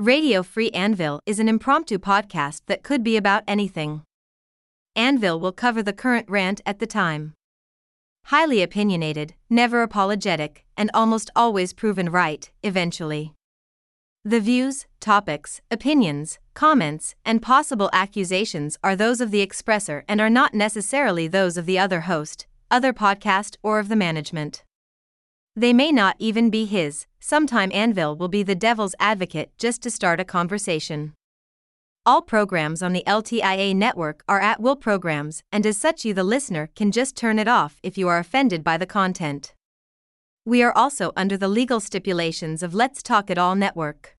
Radio Free Anvil is an impromptu podcast that could be about anything. Anvil will cover the current rant at the time. Highly opinionated, never apologetic, and almost always proven right, eventually. The views, topics, opinions, comments, and possible accusations are those of the expressor and are not necessarily those of the other host, other podcast, or of the management. They may not even be his, sometime Anvil will be the devil's advocate just to start a conversation. All programs on the LTIA network are at will programs, and as such, you, the listener, can just turn it off if you are offended by the content. We are also under the legal stipulations of Let's Talk It All Network.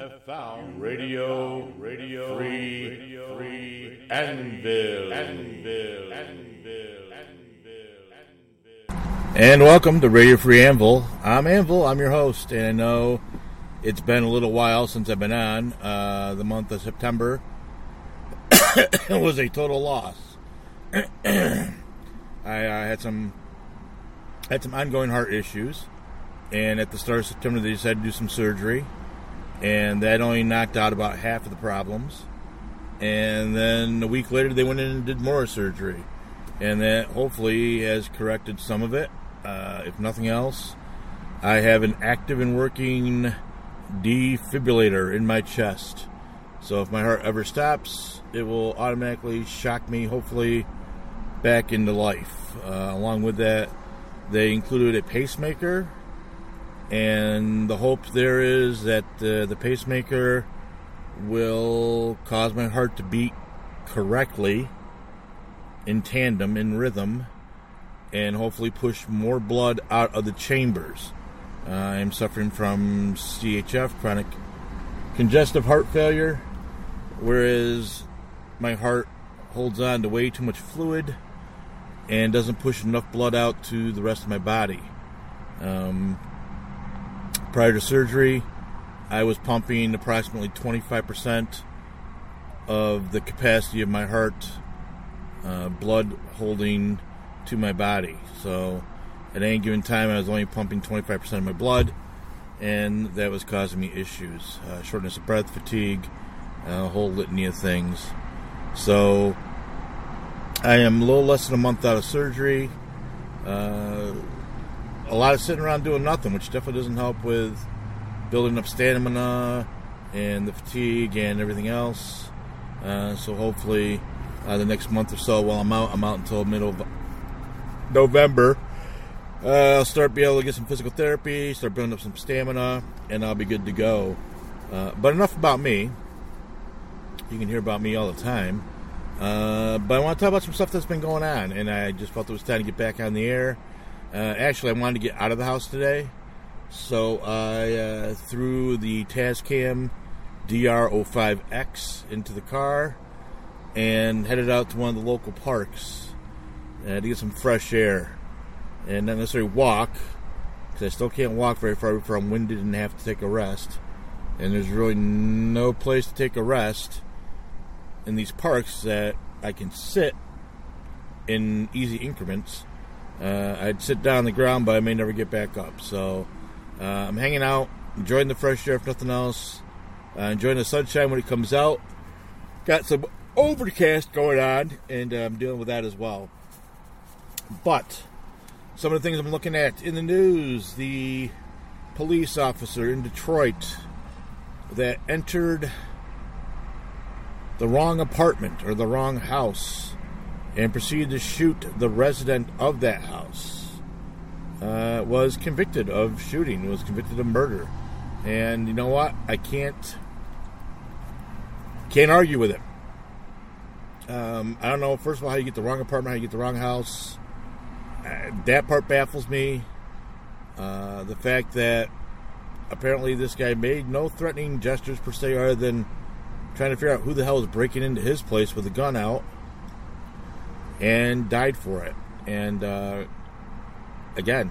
Have found radio, radio, free, Anvil, And welcome to Radio Free Anvil. I'm Anvil. I'm your host, and I know it's been a little while since I've been on. Uh, the month of September was a total loss. I, I had some had some ongoing heart issues and at the start of September they decided to do some surgery, and that only knocked out about half of the problems. And then a week later they went in and did more surgery, and that hopefully has corrected some of it. Uh, if nothing else, I have an active and working defibrillator in my chest. So if my heart ever stops, it will automatically shock me, hopefully, back into life. Uh, along with that, they included a pacemaker and the hope there is that uh, the pacemaker will cause my heart to beat correctly in tandem in rhythm and hopefully push more blood out of the chambers. Uh, i'm suffering from chf chronic congestive heart failure whereas my heart holds on to way too much fluid and doesn't push enough blood out to the rest of my body. Um, Prior to surgery, I was pumping approximately 25% of the capacity of my heart uh, blood holding to my body. So at any given time, I was only pumping 25% of my blood, and that was causing me issues uh, shortness of breath, fatigue, a whole litany of things. So I am a little less than a month out of surgery. Uh, a lot of sitting around doing nothing, which definitely doesn't help with building up stamina and the fatigue and everything else. Uh, so hopefully, uh, the next month or so, while I'm out, I'm out until middle of November. Uh, I'll start be able to get some physical therapy, start building up some stamina, and I'll be good to go. Uh, but enough about me. You can hear about me all the time. Uh, but I want to talk about some stuff that's been going on, and I just felt it was time to get back on the air uh, actually, I wanted to get out of the house today, so I uh, threw the Tascam DR05X into the car and headed out to one of the local parks uh, to get some fresh air and not necessarily walk because I still can't walk very far before I'm winded and have to take a rest. And there's really no place to take a rest in these parks that I can sit in easy increments uh, I'd sit down on the ground, but I may never get back up. So uh, I'm hanging out, enjoying the fresh air, if nothing else. Uh, enjoying the sunshine when it comes out. Got some overcast going on, and uh, I'm dealing with that as well. But some of the things I'm looking at in the news the police officer in Detroit that entered the wrong apartment or the wrong house and proceeded to shoot the resident of that house. Uh, was convicted of shooting, was convicted of murder. And you know what? I can't can't argue with it. Um, I don't know. First of all, how you get the wrong apartment, how you get the wrong house. uh, that part baffles me. Uh, the fact that apparently this guy made no threatening gestures per se, other than trying to figure out who the hell is breaking into his place with a gun out, and died for it. And uh, again,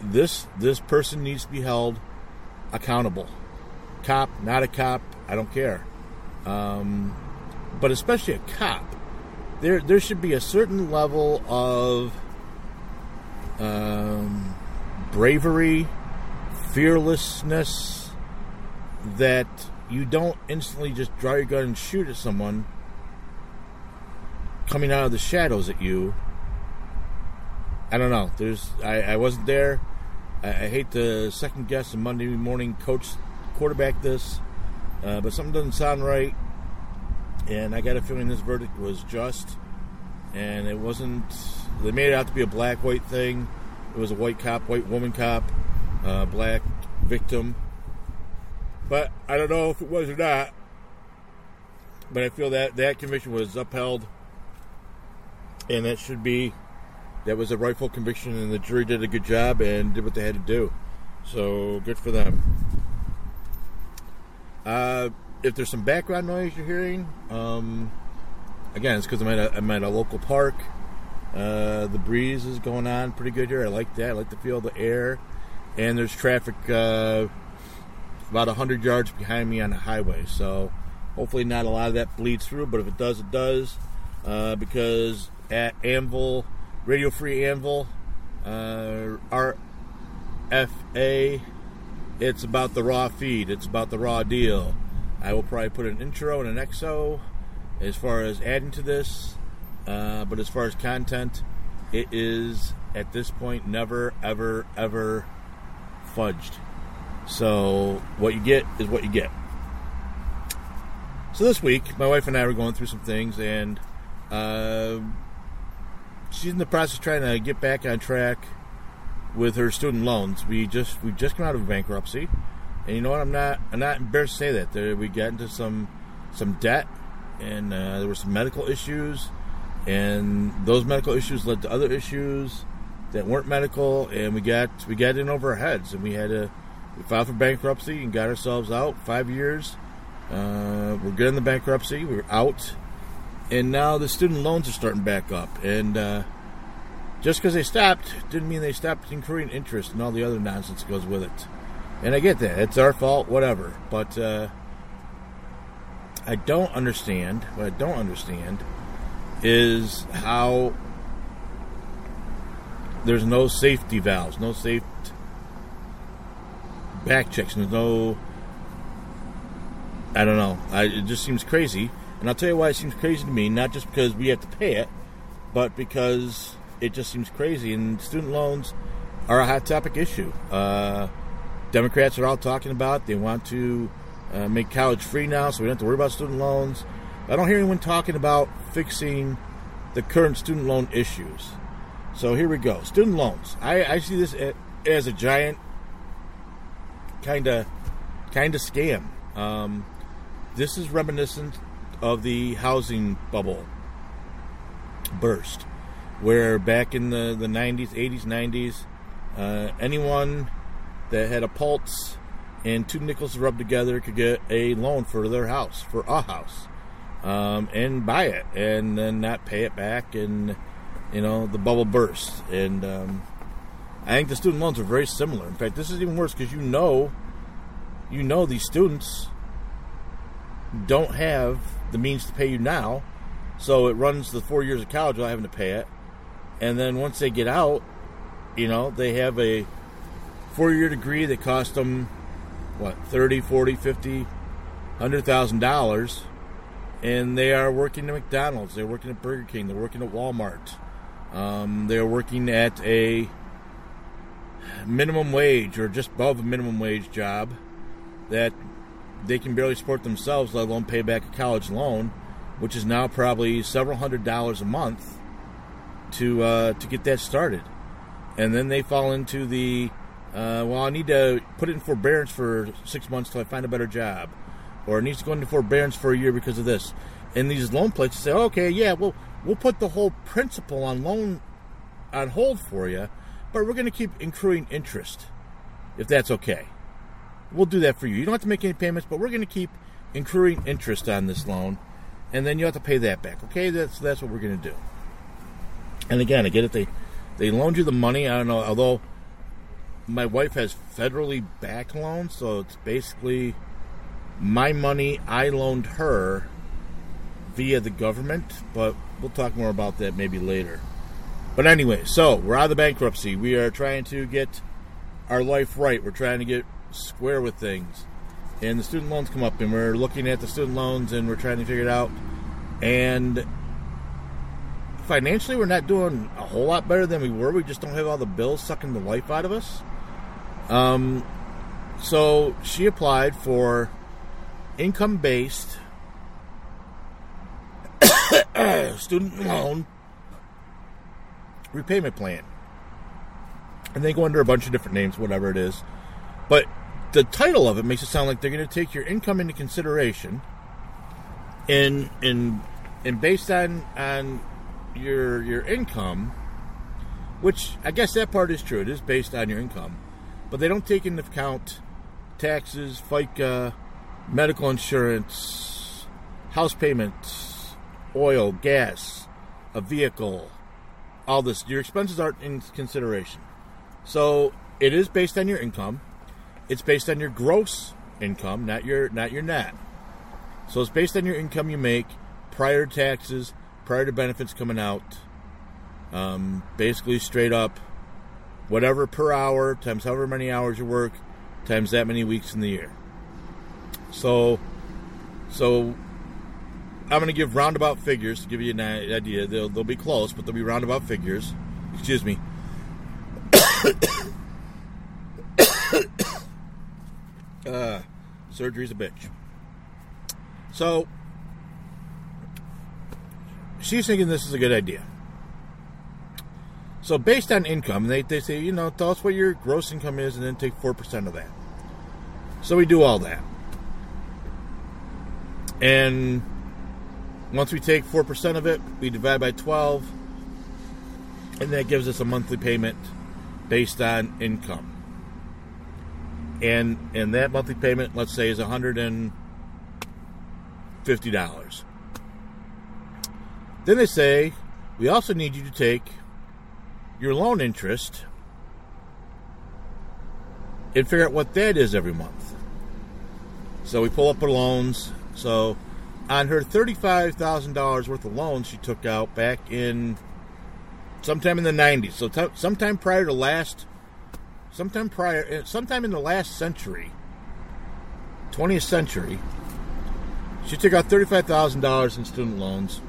this this person needs to be held accountable. Cop, not a cop, I don't care. Um, but especially a cop, there there should be a certain level of um, bravery, fearlessness that you don't instantly just draw your gun and shoot at someone coming out of the shadows at you. I don't know. There's I, I wasn't there. I, I hate to second guess a Monday morning coach quarterback this, uh, but something doesn't sound right. And I got a feeling this verdict was just, and it wasn't. They made it out to be a black white thing. It was a white cop, white woman cop, uh, black victim. But I don't know if it was or not. But I feel that that conviction was upheld, and that should be that was a rightful conviction, and the jury did a good job and did what they had to do. So good for them. Uh, if there's some background noise you're hearing, um, again, it's because I'm, I'm, at a local park. Uh, the breeze is going on pretty good here. I like that. I like to feel the air. And there's traffic uh, about 100 yards behind me on the highway. So hopefully not a lot of that bleeds through, but if it does, it does. Uh, because at Anvil, Radio Free Anvil, uh, RFA, it's about the raw feed. It's about the raw deal. I will probably put an intro and an exo as far as adding to this. Uh, but as far as content, it is at this point never, ever, ever fudged. So what you get is what you get. So this week, my wife and I were going through some things, and uh, she's in the process of trying to get back on track with her student loans. We just we just come out of bankruptcy, and you know what? I'm not I'm not embarrassed to say that there, we got into some some debt, and uh, there were some medical issues, and those medical issues led to other issues that weren't medical, and we got we got in over our heads, and we had to we filed for bankruptcy and got ourselves out five years. Uh, we're good in the bankruptcy. We're out, and now the student loans are starting back up, and uh, just because they stopped didn't mean they stopped incurring interest and all the other nonsense that goes with it. And I get that. It's our fault, whatever. But uh, I don't understand, what I don't understand is how there's no safety valves, no safe back checks, there's no. I don't know. I, it just seems crazy. And I'll tell you why it seems crazy to me, not just because we have to pay it, but because it just seems crazy. And student loans are a hot topic issue. Uh, Democrats are all talking about they want to uh, make college free now, so we don't have to worry about student loans. I don't hear anyone talking about fixing the current student loan issues. So here we go. Student loans. I, I see this as a giant kind of kind of scam. Um, this is reminiscent of the housing bubble burst, where back in the, the 90s, 80s, 90s, uh, anyone that had a pulse and two nickels rubbed together could get a loan for their house, for a house, um, and buy it, and then not pay it back, and you know the bubble burst. And um, I think the student loans are very similar. In fact, this is even worse because you know, you know these students don't have the means to pay you now, so it runs the four years of college without having to pay it, and then once they get out, you know they have a four-year degree that cost them what 30 40 50 100 thousand dollars. And they are working at mcdonald's. They're working at burger king. They're working at walmart. Um, they're working at a minimum wage or just above a minimum wage job that they can barely support themselves let alone pay back a college loan which is now probably several hundred dollars a month to uh, to get that started and then they fall into the uh, well, I need to put it in forbearance for six months till I find a better job, or it needs to go into forbearance for a year because of this. And these loan places say, okay, yeah, well, we'll put the whole principal on loan on hold for you, but we're going to keep accruing interest, if that's okay. We'll do that for you. You don't have to make any payments, but we're going to keep accruing interest on this loan, and then you have to pay that back. Okay, that's that's what we're going to do. And again, I get it. They they loaned you the money. I don't know. Although my wife has federally backed loans, so it's basically my money I loaned her via the government. But we'll talk more about that maybe later. But anyway, so we're out of the bankruptcy. We are trying to get our life right. We're trying to get square with things. And the student loans come up, and we're looking at the student loans and we're trying to figure it out. And financially, we're not doing a whole lot better than we were. We just don't have all the bills sucking the life out of us. Um, so she applied for income based student loan repayment plan. And they go under a bunch of different names, whatever it is. But the title of it makes it sound like they're going to take your income into consideration and and and based on on your your income which I guess that part is true. It is based on your income but they don't take into account taxes FICA medical insurance house payments oil gas a vehicle all this. Your expenses aren't in consideration. So it is based on your income it's based on your gross income, not your not your net. So it's based on your income you make prior to taxes, prior to benefits coming out. Um, basically, straight up, whatever per hour times however many hours you work times that many weeks in the year. So, so I'm going to give roundabout figures to give you an idea. They'll they'll be close, but they'll be roundabout figures. Excuse me. Uh, surgery's a bitch. So she's thinking this is a good idea. So based on income, they, they say, you know, tell us what your gross income is and then take 4% of that. So we do all that. And once we take 4% of it, we divide by 12, and that gives us a monthly payment based on income and and that monthly payment, let's say, is one hundred and fifty dollars. Then they say we also need you to take your loan interest and figure out what that is every month. So we pull up her loans. So on her thirty-five thousand dollars worth of loans she took out back in sometime in the '90s. So t- sometime prior to last sometime prior, eh, sometime in the last century, 20th century, she took out $35,000 in student loans.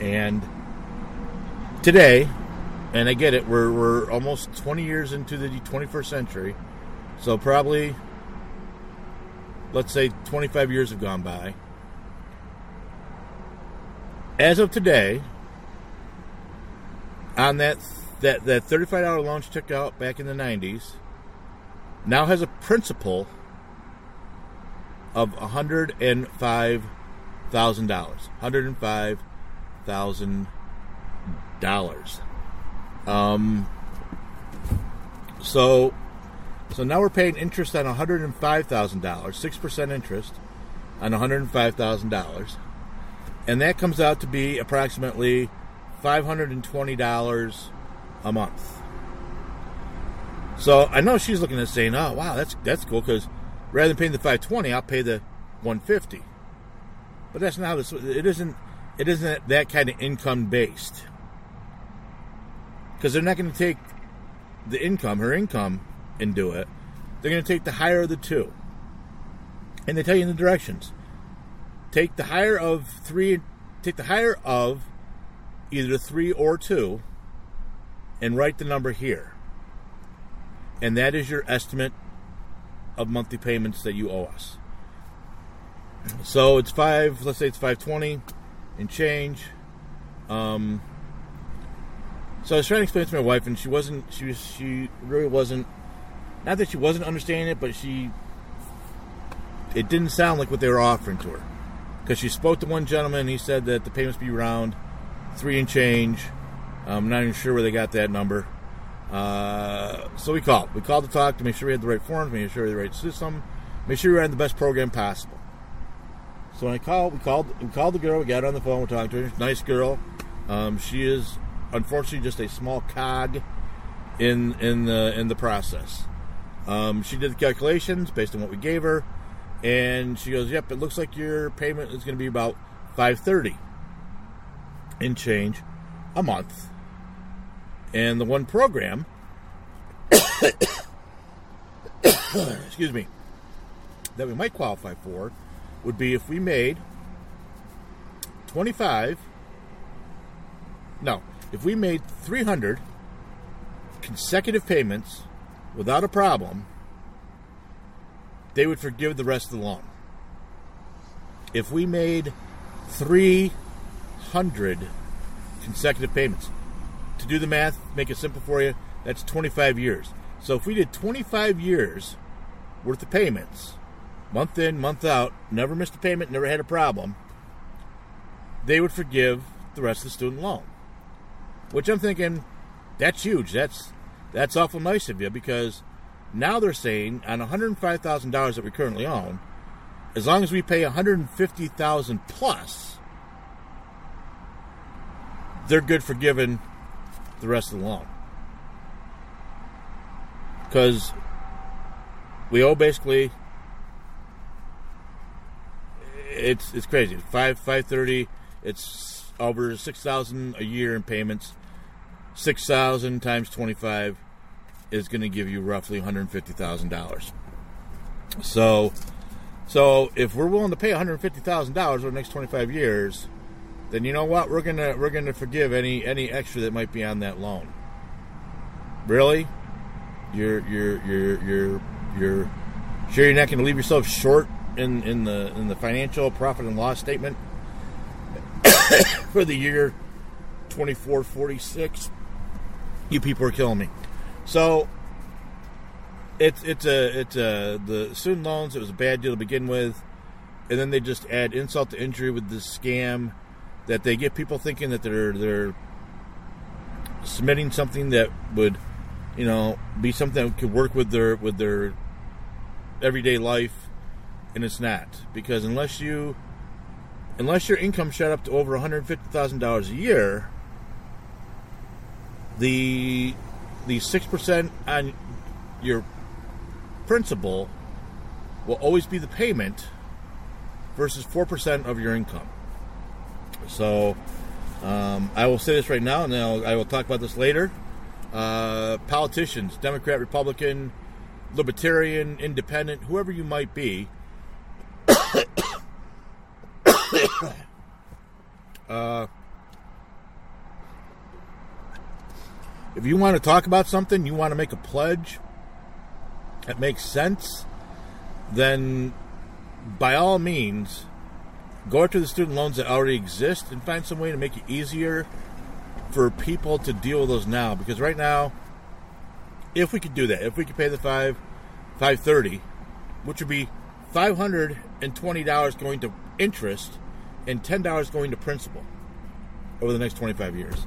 And today, and I get it, we're, we're almost 20 years into the 21st century. So probably, let's say 25 years have gone by. As of today, on that that that $35 loan she took out back in the 90s now has a principal of $105,000. $105,000. Um, so, so now we're paying interest on $105,000, 6% interest on $105,000. And that comes out to be approximately $520 a month. So I know she's looking at saying, "Oh, wow, that's that's cool," because rather than paying the five twenty, I'll pay the one fifty. But that's not how this. It isn't. It isn't that kind of income based. Because they're not going to take the income, her income, and do it. They're going to take the higher of the two. And they tell you in the directions. Take the higher of three. Take the higher of either three or two and write the number here. And that is your estimate of monthly payments that you owe us. So it's five, let's say it's 520 and change. Um, so I was trying to explain to my wife, and she wasn't, she was, she really wasn't, not that she wasn't understanding it, but she, it didn't sound like what they were offering to her. Because she spoke to one gentleman, and he said that the payments be around three and change I'm not even sure where they got that number. Uh, so we called. We called to talk to make sure we had the right forms, make sure we had the right system, make sure we ran the best program possible. So when I called, we called, we called the girl. We got on the phone. We talked to her. Nice girl. Um, she is unfortunately just a small cog in in the in the process. Um, she did the calculations based on what we gave her, and she goes, "Yep, it looks like your payment is going to be about five thirty in change a month." And the one program, excuse me, that we might qualify for would be if we made 25, no, if we made 300 consecutive payments without a problem, they would forgive the rest of the loan. If we made 300 consecutive payments, to do the math, make it simple for you, that's 25 years. So if we did 25 years worth of payments, month in, month out, never missed a payment, never had a problem, they would forgive the rest of the student loan. Which I'm thinking, that's huge. That's that's awful nice of you because now they're saying on $105,000 that we currently own, as long as we pay 150,000 plus, they're good for giving the rest of the loan. Because we owe basically it's it's crazy. Five five thirty. It's over six thousand a year in payments. Six thousand times twenty five is going to give you roughly one hundred fifty thousand dollars. So, so if we're willing to pay one hundred fifty thousand dollars over the next twenty five years, then you know what? We're gonna we're gonna forgive any any extra that might be on that loan. Really? You're you're you're you're you're sure you're not gonna leave yourself short in in the in the financial profit and loss statement for the year 2446 you people are killing me so it's it's a it's a the student loans it was a bad deal to begin with and then they just add insult to injury with this scam that they get people thinking that they're they're submitting something that would you know be something that could work with their with their everyday life and it's not. Because unless you unless your income shot up to over $150,000 a year the the 6% on your principal will always be the payment versus 4% of your income so um, I will say this right now, and I'll, I will talk about this later. Uh, politicians, Democrat, Republican, Libertarian, Independent, whoever you might be, uh, if you want to talk about something, you want to make a pledge that makes sense, then by all means, go after the student loans that already exist and find some way to make it easier for people to deal with those now. Because right now, if we could do that, if we could pay the five, five thirty, which would be five hundred and twenty dollars going to interest and ten dollars going to principal over the next twenty five years.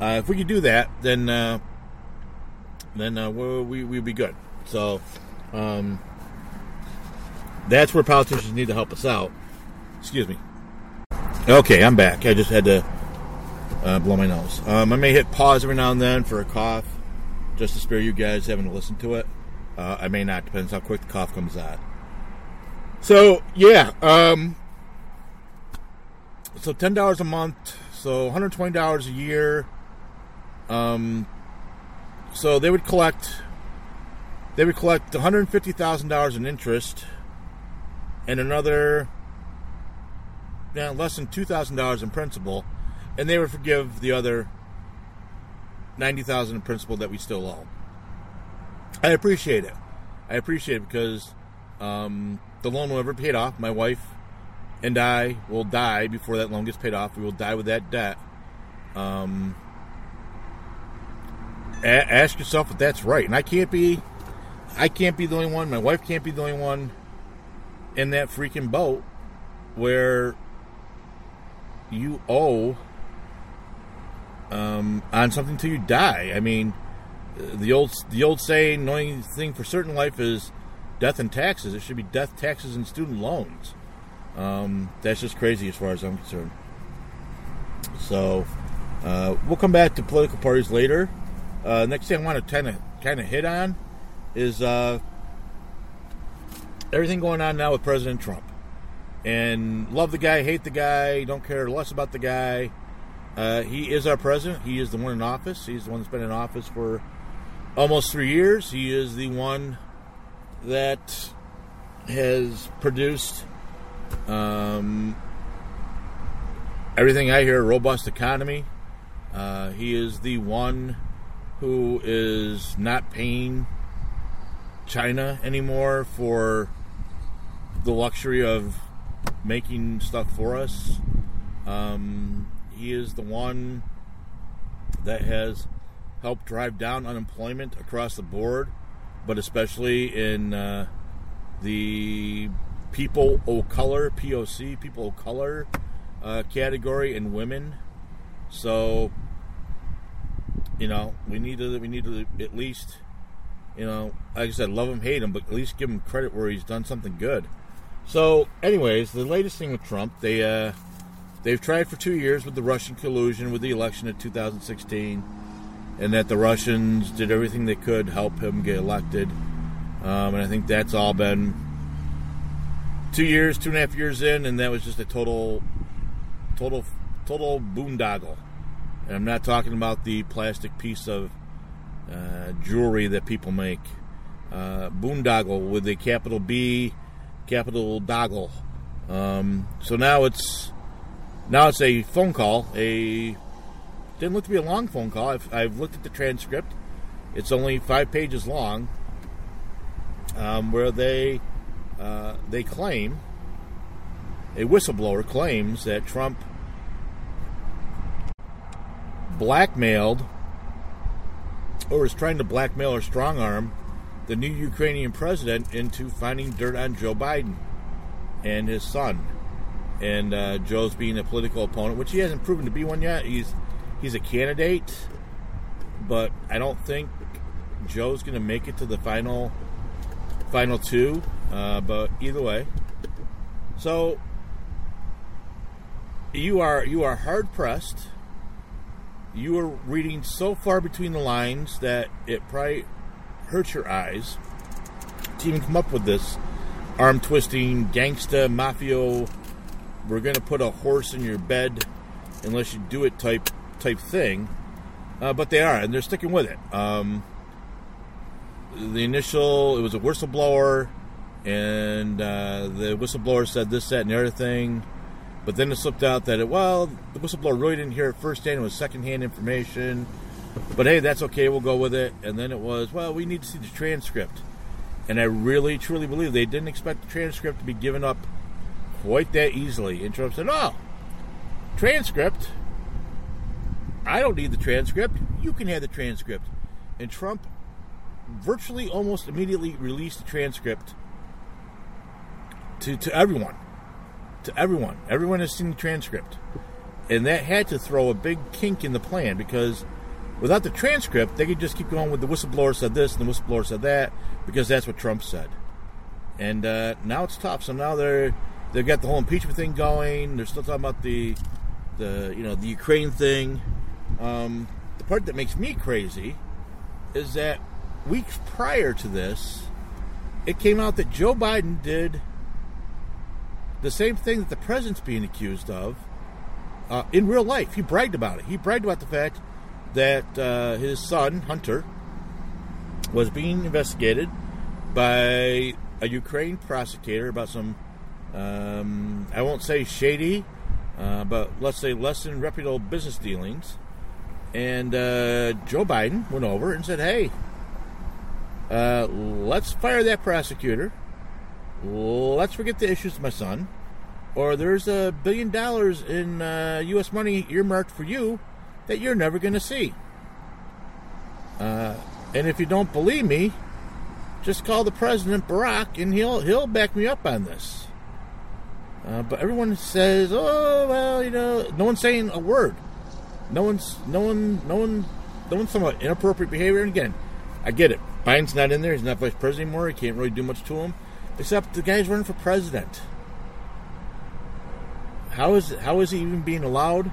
Uh, if we could do that, then uh, then uh, we we'd be good. So um, that's where politicians need to help us out. Excuse me. Okay, I'm back. I just had to uh, blow my nose. Um, I may hit pause every now and then for a cough, just to spare you guys having to listen to it. Uh, I may not, depends how quick the cough comes out. So yeah, um, so ten dollars a month, so one hundred twenty dollars a year. Um, so they would collect, they would collect one hundred fifty thousand dollars in interest, and another, yeah, less than two thousand dollars in principal, and they would forgive the other ninety thousand in principal that we still owe. I appreciate it. I appreciate it because um, the loan will never paid off. My wife and I will die before that loan gets paid off. We will die with that debt. Um, a- ask yourself if that's right, and I can't be. I can't be the only one. My wife can't be the only one in that freaking boat where you owe um, on something till you die. I mean, the old the old saying, "The thing for certain life is death and taxes." It should be death, taxes, and student loans. Um, that's just crazy as far as I'm concerned. So uh, we'll come back to political parties later. Uh, next thing I want to kind of kind of hit on is uh, everything going on now with President Trump. And love the guy, hate the guy, don't care less about the guy. Uh, he is our president. He is the one in office. He's the one that's been in office for almost three years. He is the one that has produced um, everything I hear, a robust economy. Uh, he is the one who is not paying China anymore for the luxury of making stuff for us. Um, he is the one that has helped drive down unemployment across the board, but especially in uh, the people of color, POC, people of color uh, category, and women. So, you know, we need to we need to at least, you know, like I said, love him, hate him, but at least give him credit where he's done something good. So, anyways, the latest thing with Trump, they uh, they've tried for two years with the Russian collusion with the election of 2016, and that the Russians did everything they could help him get elected. Um, and I think that's all been two years, two and a half years in, and that was just a total, total, total boondoggle. And I'm not talking about the plastic piece of uh, jewelry that people make. Uh, boondoggle with a capital B, capital doggle. Um, so now it's now it's a phone call. A didn't look to be a long phone call. I've, I've looked at the transcript. It's only five pages long, um, where they uh, they claim a whistleblower claims that Trump blackmailed or is trying to blackmail or strong arm the new Ukrainian president into finding dirt on Joe Biden and his son. And uh, Joe's being a political opponent, which he hasn't proven to be one yet. He's he's a candidate, but I don't think Joe's going to make it to the final final two. Uh, but either way, so you are you are hard pressed. You are reading so far between the lines that it probably hurts your eyes to even come up with this arm twisting gangsta mafio. We're going to put a horse in your bed unless you do it type type thing. Uh, but they are, and they're sticking with it. Um, the initial, it was a whistleblower, and uh, the whistleblower said this, that, and the other thing. But then it slipped out that it, well, the whistleblower really didn't hear it firsthand. It was secondhand information. But hey, that's okay. We'll go with it. And then it was, well, we need to see the transcript. And I really, truly believe they didn't expect the transcript to be given up quite that easily. And Trump said, oh, transcript? I don't need the transcript. You can have the transcript. And Trump virtually almost immediately released the transcript to, to everyone. To everyone. Everyone has seen the transcript. And that had to throw a big kink in the plan because without the transcript, they could just keep going with the whistleblower said this and the whistleblower said that because that's what Trump said. And uh, now it's tough. So now they're they've got the whole impeachment thing going. They're still talking about the the you know the Ukraine thing. Um, the part that makes me crazy is that weeks prior to this, it came out that Joe Biden did the same thing that the president's being accused of uh, in real life. He bragged about it. He bragged about the fact that uh, his son, Hunter, was being investigated by a Ukraine prosecutor about some, um, I won't say shady, uh, but let's say less than reputable business dealings. And uh, Joe Biden went over and said, hey, uh, let's fire that prosecutor. Let's forget the issues with my son. Or there's a billion dollars in uh, U.S. money earmarked for you that you're never going to see. Uh, and if you don't believe me, just call the president Barack, and he'll he'll back me up on this. Uh, but everyone says, "Oh well, you know," no one's saying a word. No one's no one no one no one's talking about inappropriate behavior. And again, I get it. Biden's not in there. He's not vice president anymore. He can't really do much to him, except the guy's running for president. How is how is he even being allowed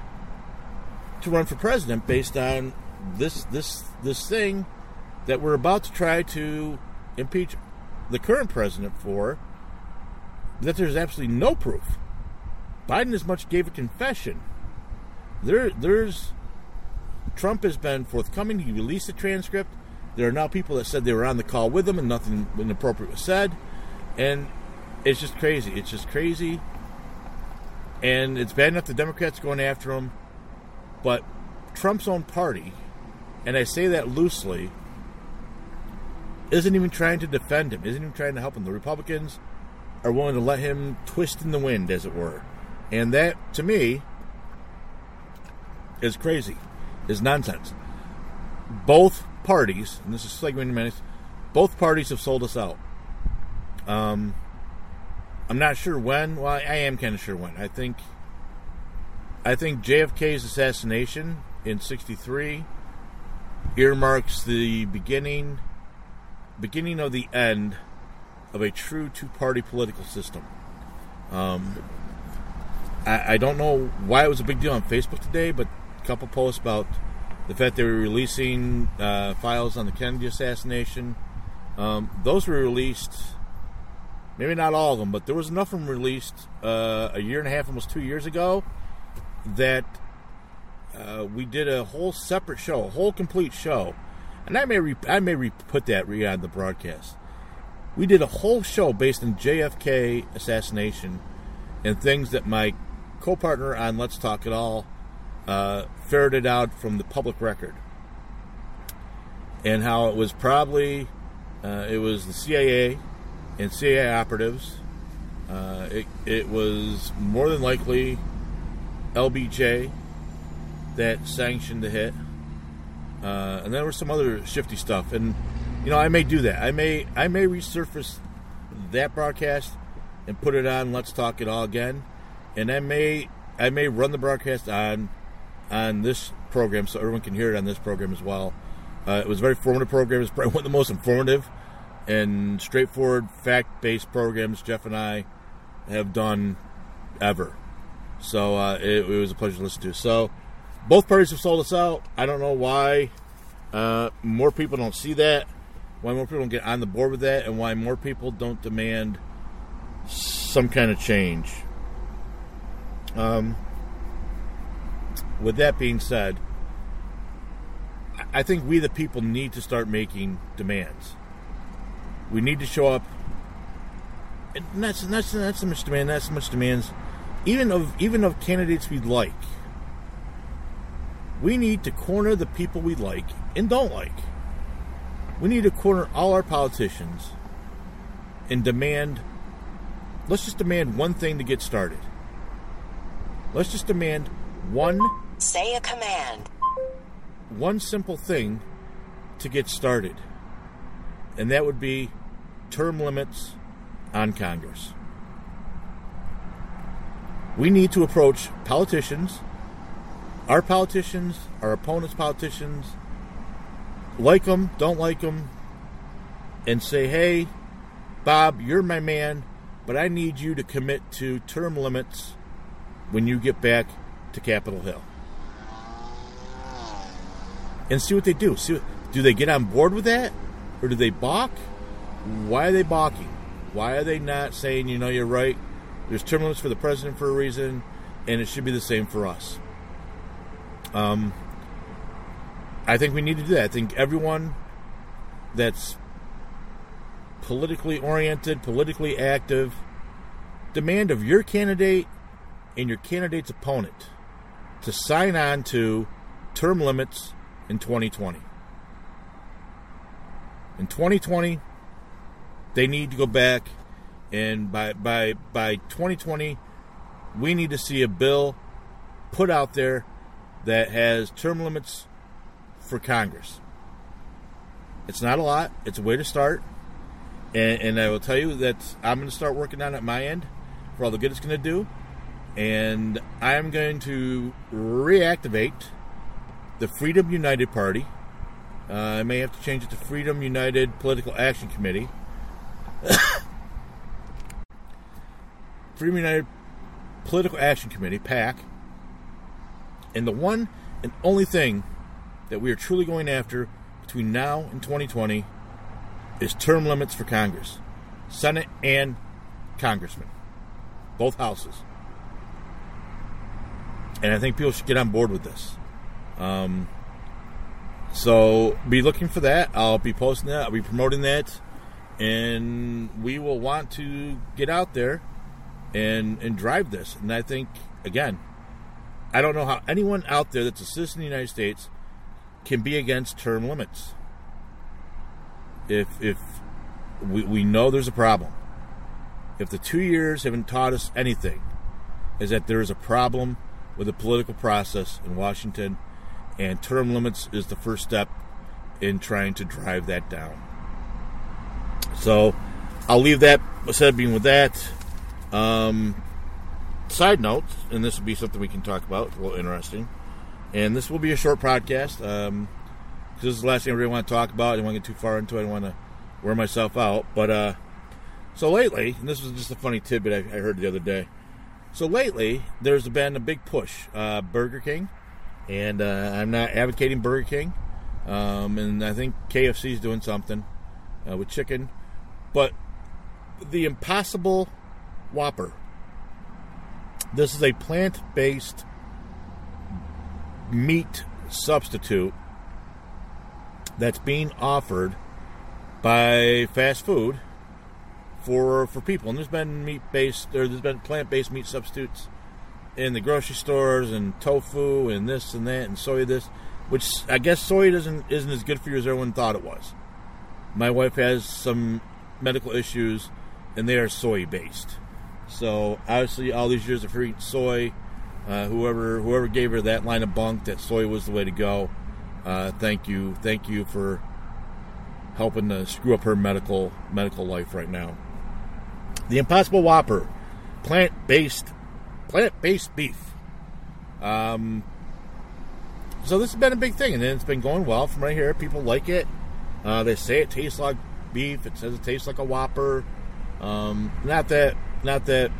to run for president based on this this this thing that we're about to try to impeach the current president for? That there's absolutely no proof. Biden as much gave a confession. There there's Trump has been forthcoming. He released the transcript. There are now people that said they were on the call with him and nothing inappropriate was said. And it's just crazy. It's just crazy. And it's bad enough the Democrats going after him, but Trump's own party, and I say that loosely, isn't even trying to defend him, isn't even trying to help him. The Republicans are willing to let him twist in the wind, as it were. And that, to me, is crazy, is nonsense. Both parties, and this is segment minutes, both parties have sold us out. Um, I'm not sure when. Well, I am kind of sure when. I think, I think JFK's assassination in '63 earmarks the beginning, beginning of the end of a true two-party political system. Um, I, I don't know why it was a big deal on Facebook today, but a couple posts about the fact they were releasing uh, files on the Kennedy assassination. Um, those were released, maybe not all of them, but there was enough of them released uh, a year and a half, almost two years ago, that uh, we did a whole separate show, a whole complete show, and I may re- I may re- put that re on the broadcast. We did a whole show based on JFK assassination and things that my co-partner on Let's Talk It All uh, ferreted out from the public record, and how it was probably uh, it was the CIA and CIA operatives. Uh, it it was more than likely LBJ that sanctioned the hit, uh, and there was some other shifty stuff. And you know, I may do that. I may I may resurface that broadcast and put it on. Let's talk it all again, and I may I may run the broadcast on on this program so everyone can hear it on this program as well. Uh, it was a very formative program. It's probably one of the most informative and straightforward, fact-based programs Jeff and I have done ever. So uh, it, it, was a pleasure to listen to. So both parties have sold us out. I don't know why uh, more people don't see that, why more people don't get on the board with that, and why more people don't demand some kind of change. Um, with that being said, I think we, the people, need to start making demands. We need to show up. And that's that's not so much demand. Not so much demands, even of even of candidates we like. We need to corner the people we like and don't like. We need to corner all our politicians and demand. Let's just demand one thing to get started. Let's just demand one Say a command. One simple thing to get started, and that would be term limits on Congress. We need to approach politicians, our politicians, our opponents' politicians, like them, don't like them, and say, hey, Bob, you're my man, but I need you to commit to term limits when you get back to Capitol Hill and see what they do. See, do they get on board with that, or do they balk? Why are they balking? Why are they not saying, you know, you're right? There's term limits for the president for a reason, and it should be the same for us. Um, I think we need to do that. I think everyone that's politically oriented, politically active, demand of your candidate and your candidate's opponent to sign on to term limits in 2020. In 2020, they need to go back and by by by 2020, we need to see a bill put out there that has term limits for Congress. It's not a lot. It's a way to start. And, and I will tell you that I'm going to start working on it my end for all the good it's going to do. And I'm going to reactivate the Freedom United Party. Uh, I may have to change it to Freedom United Political Action Committee. Freedom United Political Action Committee, PAC. And the one and only thing that we are truly going after between now and 2020 is term limits for Congress, Senate and Congressmen, both houses. And I think people should get on board with this. Um, so be looking for that. I'll be posting that. I'll be promoting that, and we will want to get out there and and drive this. And I think again, I don't know how anyone out there that's a citizen of the United States can be against term limits. If if we, we know there's a problem. If the two years haven't taught us anything, is that there is a problem with the political process in Washington, and term limits is the first step in trying to drive that down. So I'll leave that said being with that. Um, side note, and this will be something we can talk about, a little interesting. And this will be a short podcast. Um, this is the last thing I really want to talk about. I don't want to get too far into it. I don't want to wear myself out. But uh, so lately, and this was just a funny tidbit I, I heard the other day. So lately, there's been a big push. Uh, Burger King, and uh, I'm not advocating Burger King, um, and I think KFC is doing something uh, with chicken, but the Impossible Whopper. This is a plant-based meat substitute that's being offered by fast food for for people. And there's been meat based or there's been plant based meat substitutes in the grocery stores and tofu and this and that and soy this, which I guess soy doesn't isn't as good for you as everyone thought it was. My wife has some medical issues and they are soy based. So obviously all these years of eating soy, uh, whoever whoever gave her that line of bunk that soy was the way to go, uh, thank you, thank you for helping to screw up her medical medical life right now. The Impossible Whopper, plant based plant based beef. Um, so this has been a big thing, and it's been going well from right here. People like it. Uh, they say it tastes like beef. It says it tastes like a Whopper. Um, not that not that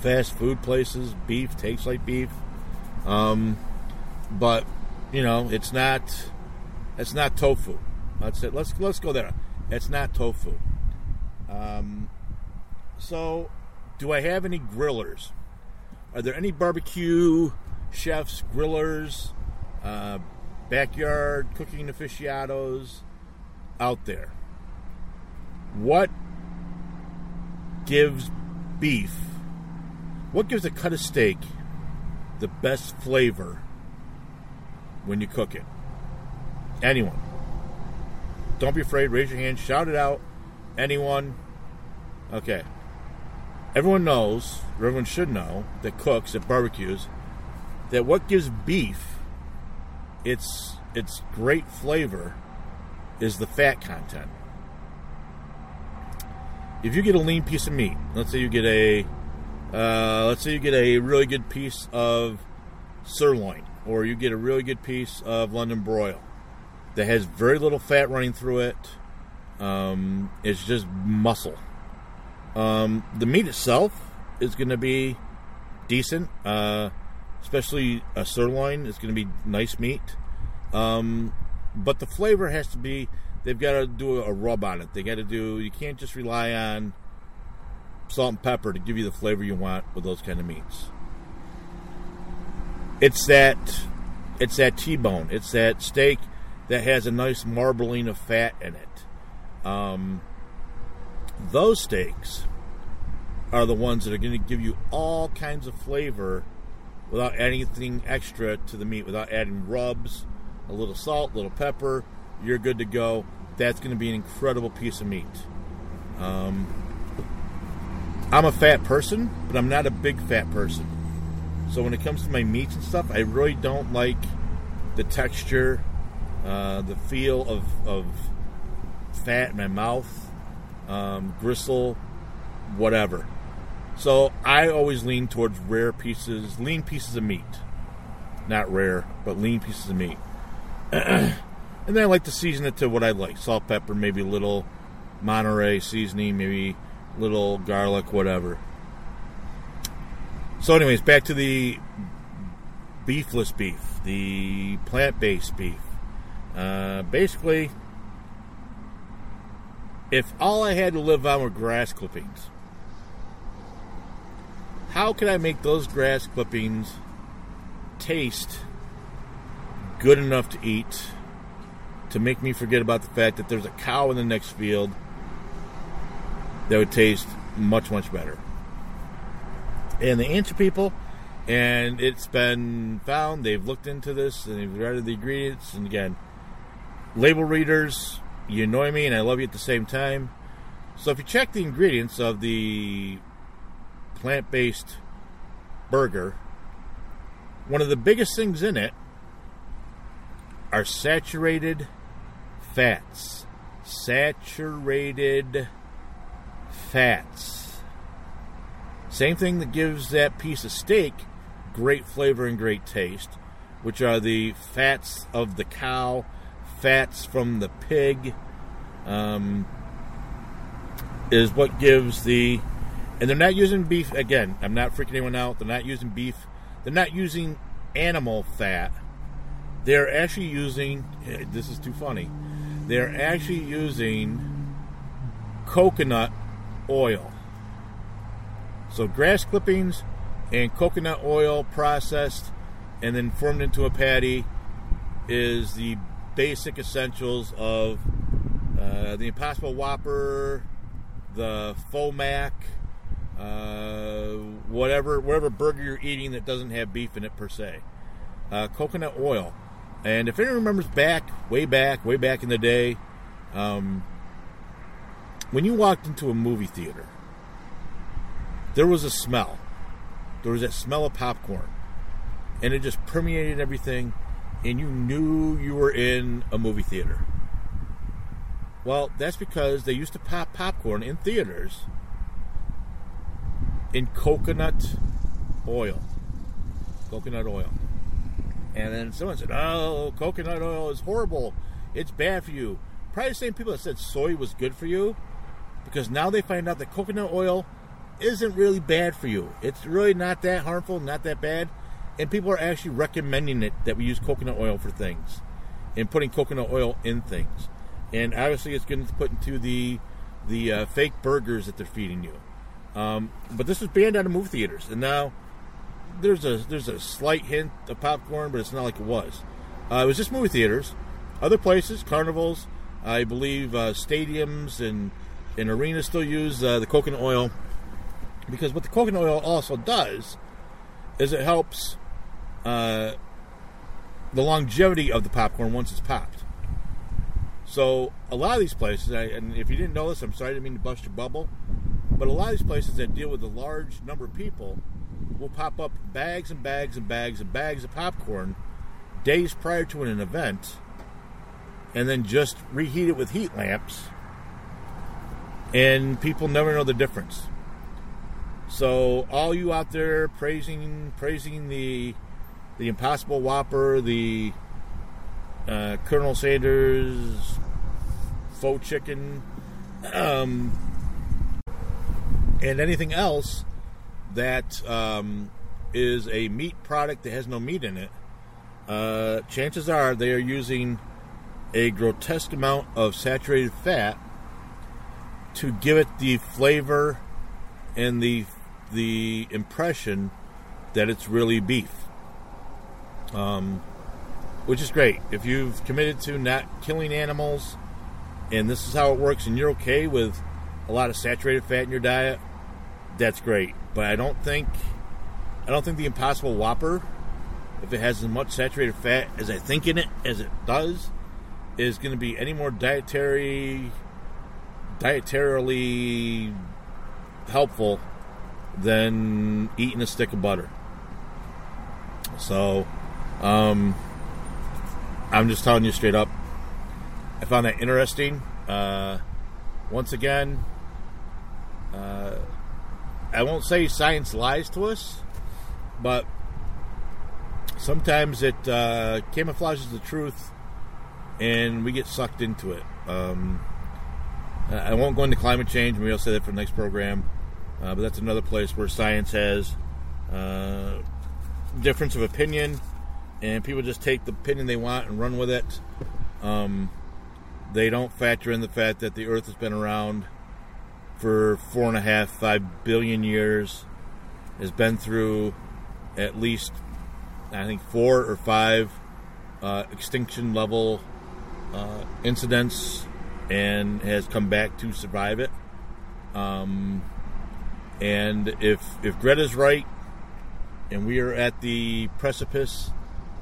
fast food places beef tastes like beef. Um, but you know, it's not it's not tofu. Let's let's let's go there. It's not tofu. Um, so, do I have any grillers? Are there any barbecue chefs, grillers, uh, backyard cooking aficionados out there? What gives beef, what gives a cut of steak the best flavor when you cook it? Anyone. Don't be afraid, raise your hand, shout it out. Anyone? Okay. Everyone knows, everyone should know, that cooks at barbecues, that what gives beef its its great flavor is the fat content. If you get a lean piece of meat, let's say you get a uh, let's say you get a really good piece of sirloin, or you get a really good piece of London broil that has very little fat running through it. Um, it's just muscle. Um, the meat itself is going to be decent, uh, especially a sirloin. It's going to be nice meat. Um, but the flavor has to be, they've got to do a rub on it. They got to do, you can't just rely on salt and pepper to give you the flavor you want with those kind of meats. It's that, it's that T-bone. It's that steak that has a nice marbling of fat in it. Um, those steaks are the ones that are going to give you all kinds of flavor without anything extra to the meat, without adding rubs, a little salt, a little pepper. You're good to go. That's going to be an incredible piece of meat. Um, I'm a fat person, but I'm not a big fat person. So when it comes to my meats and stuff, I really don't like the texture, uh, the feel of, of fat in my mouth, um, gristle, whatever. So I always lean towards rare pieces, lean pieces of meat. not rare, but lean pieces of meat. and then I like to season it to what I like: salt, pepper, maybe a little Montreal seasoning, maybe a little garlic, whatever. So, anyways, back to the beefless beef, the plant-based beef. Uh, basically, if all I had to live on were grass clippings, how could I make those grass clippings taste good enough to eat to make me forget about the fact that there's a cow in the next field that would taste much, much better? And the answer, people, and it's been found, they've looked into this and they've read the ingredients, and again, label readers, you annoy me and I love you at the same time. So if you check the ingredients of the plant based burger, one of the biggest things in it are saturated fats. Saturated fats. Same thing that gives that piece of steak great flavor and great taste, which are the fats of the cow, fats from the pig, um, is what gives the and they're not using beef again. I'm not freaking anyone out. They're not using beef. They're not using animal fat. They're actually using. This is too funny. They're actually using coconut oil. So grass clippings and coconut oil processed and then formed into a patty is the basic essentials of uh, the Impossible Whopper, the Fomac, uh, whatever whatever burger you're eating that doesn't have beef in it per se. Uh, coconut oil, and if anyone remembers back, way back, way back in the day, um, when you walked into a movie theater, there was a smell. There was that smell of popcorn, and it just permeated everything, and you knew you were in a movie theater. Well, that's because they used to pop popcorn in theaters in coconut oil. Coconut oil. And then someone said, Oh, coconut oil is horrible. It's bad for you. Probably the same people that said soy was good for you because now they find out that coconut oil isn't really bad for you. It's really not that harmful, not that bad. And people are actually recommending it that we use coconut oil for things and putting coconut oil in things. And obviously, it's going to put into the the uh, fake burgers that they're feeding you. Um, but this was banned out of movie theaters, and now there's a there's a slight hint of popcorn, but it's not like it was. Uh, it was just movie theaters. Other places, carnivals, I believe, uh, stadiums and and arenas still use uh, the coconut oil because what the coconut oil also does is it helps uh, the longevity of the popcorn once it's popped. So a lot of these places, and if you didn't know this, I'm sorry, I didn't mean to bust your bubble, but a lot of these places that deal with a large number of people will pop up bags and bags and bags and bags of popcorn days prior to an event, and then just reheat it with heat lamps, and people never know the difference. So all you out there praising praising the the Impossible Whopper, the uh, Colonel Sanders faux chicken, um, and anything else that um, is a meat product that has no meat in it. Uh, chances are they are using a grotesque amount of saturated fat to give it the flavor and the the impression that it's really beef. Um, which is great. If you've committed to not killing animals and this is how it works and you're okay with a lot of saturated fat in your diet, that's great. But I don't think I don't think the Impossible Whopper, if it has as much saturated fat as I think in it as it does, is going to be any more dietary dietarily helpful than eating a stick of butter. So, um, I'm just telling you straight up. I found that interesting. Uh, once again, uh, I won't say science lies to us, but sometimes it uh, camouflages the truth, and we get sucked into it. Um, I won't go into climate change. Maybe I'll say that for the next program. Uh, but that's another place where science has uh, difference of opinion, and people just take the opinion they want and run with it. Um, they don't factor in the fact that the Earth has been around for four and a half, five billion years, has been through at least, I think, four or five uh, extinction level uh, incidents and has come back to survive it. Um, and if if Greta's right, and we are at the precipice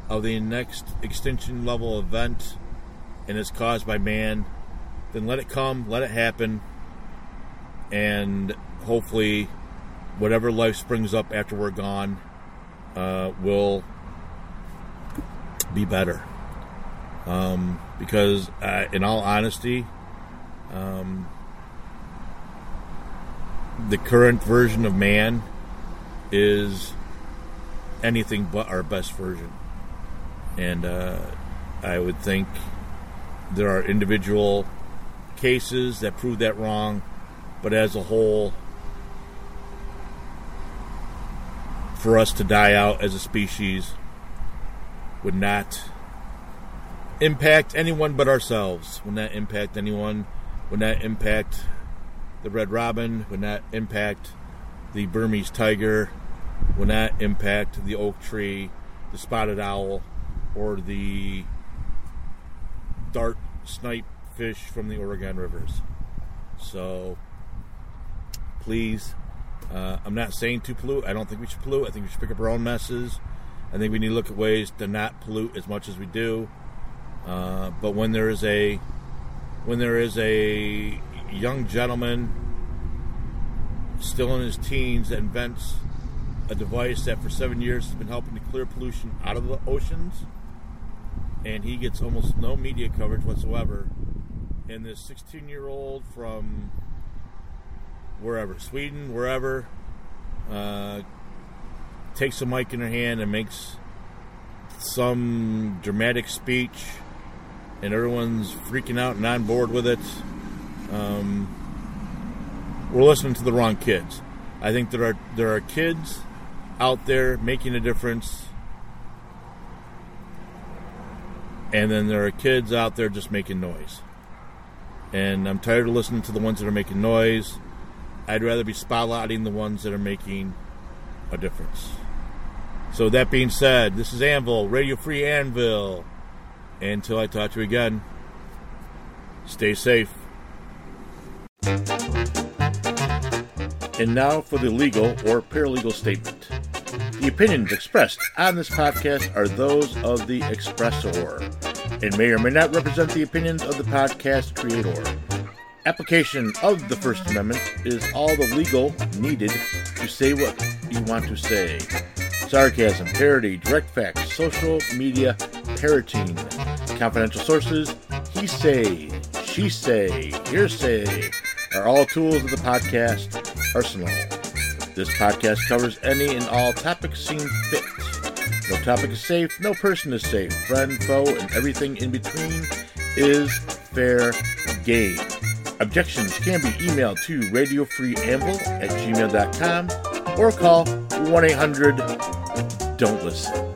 of the next extinction level event, and it's caused by man, then let it come, let it happen, and hopefully, whatever life springs up after we're gone, uh, will be better. Um, because, uh, in all honesty, um, the current version of man is anything but our best version. And uh, I would think there are individual cases that prove that wrong, but as a whole, for us to die out as a species would not impact anyone but ourselves, would not impact anyone, would not impact the red robin, would not impact the Burmese tiger, would not impact the oak tree, the spotted owl, or the dart snipe fish from the Oregon rivers. So please, uh, I'm not saying to pollute. I don't think we should pollute. I think we should pick up our own messes. I think we need to look at ways to not pollute as much as we do. Uh, but when there is a when there is a young gentleman still in his teens that invents a device that for seven years has been helping to clear pollution out of the oceans, and he gets almost no media coverage whatsoever. And this 16 year old from wherever, Sweden, wherever, uh, takes a mic in her hand and makes some dramatic speech, and everyone's freaking out and on board with it. Um, we're listening to the wrong kids. I think there are there are kids out there making a difference, and then there are kids out there just making noise. And I'm tired of listening to the ones that are making noise. I'd rather be spotlighting the ones that are making a difference. So that being said, this is Anvile, Radio Free Anvile. Until I talk to you again, stay safe. And now for the legal or paralegal statement. The opinions expressed on this podcast are those of the expressor and may or may not represent the opinions of the podcast creator. Application of the First Amendment is all the legal needed to say what you want to say. Sarcasm, parody, direct facts, social media parroting, confidential sources, he say, she say, hearsay are all tools of the podcast arsenal. This podcast covers any and all topics seen fit. No topic is safe, no person is safe. Friend, foe, and everything in between is fair game. Objections can be emailed to radiofreeanvile at gmail.com or call 1 800 Don't Listen.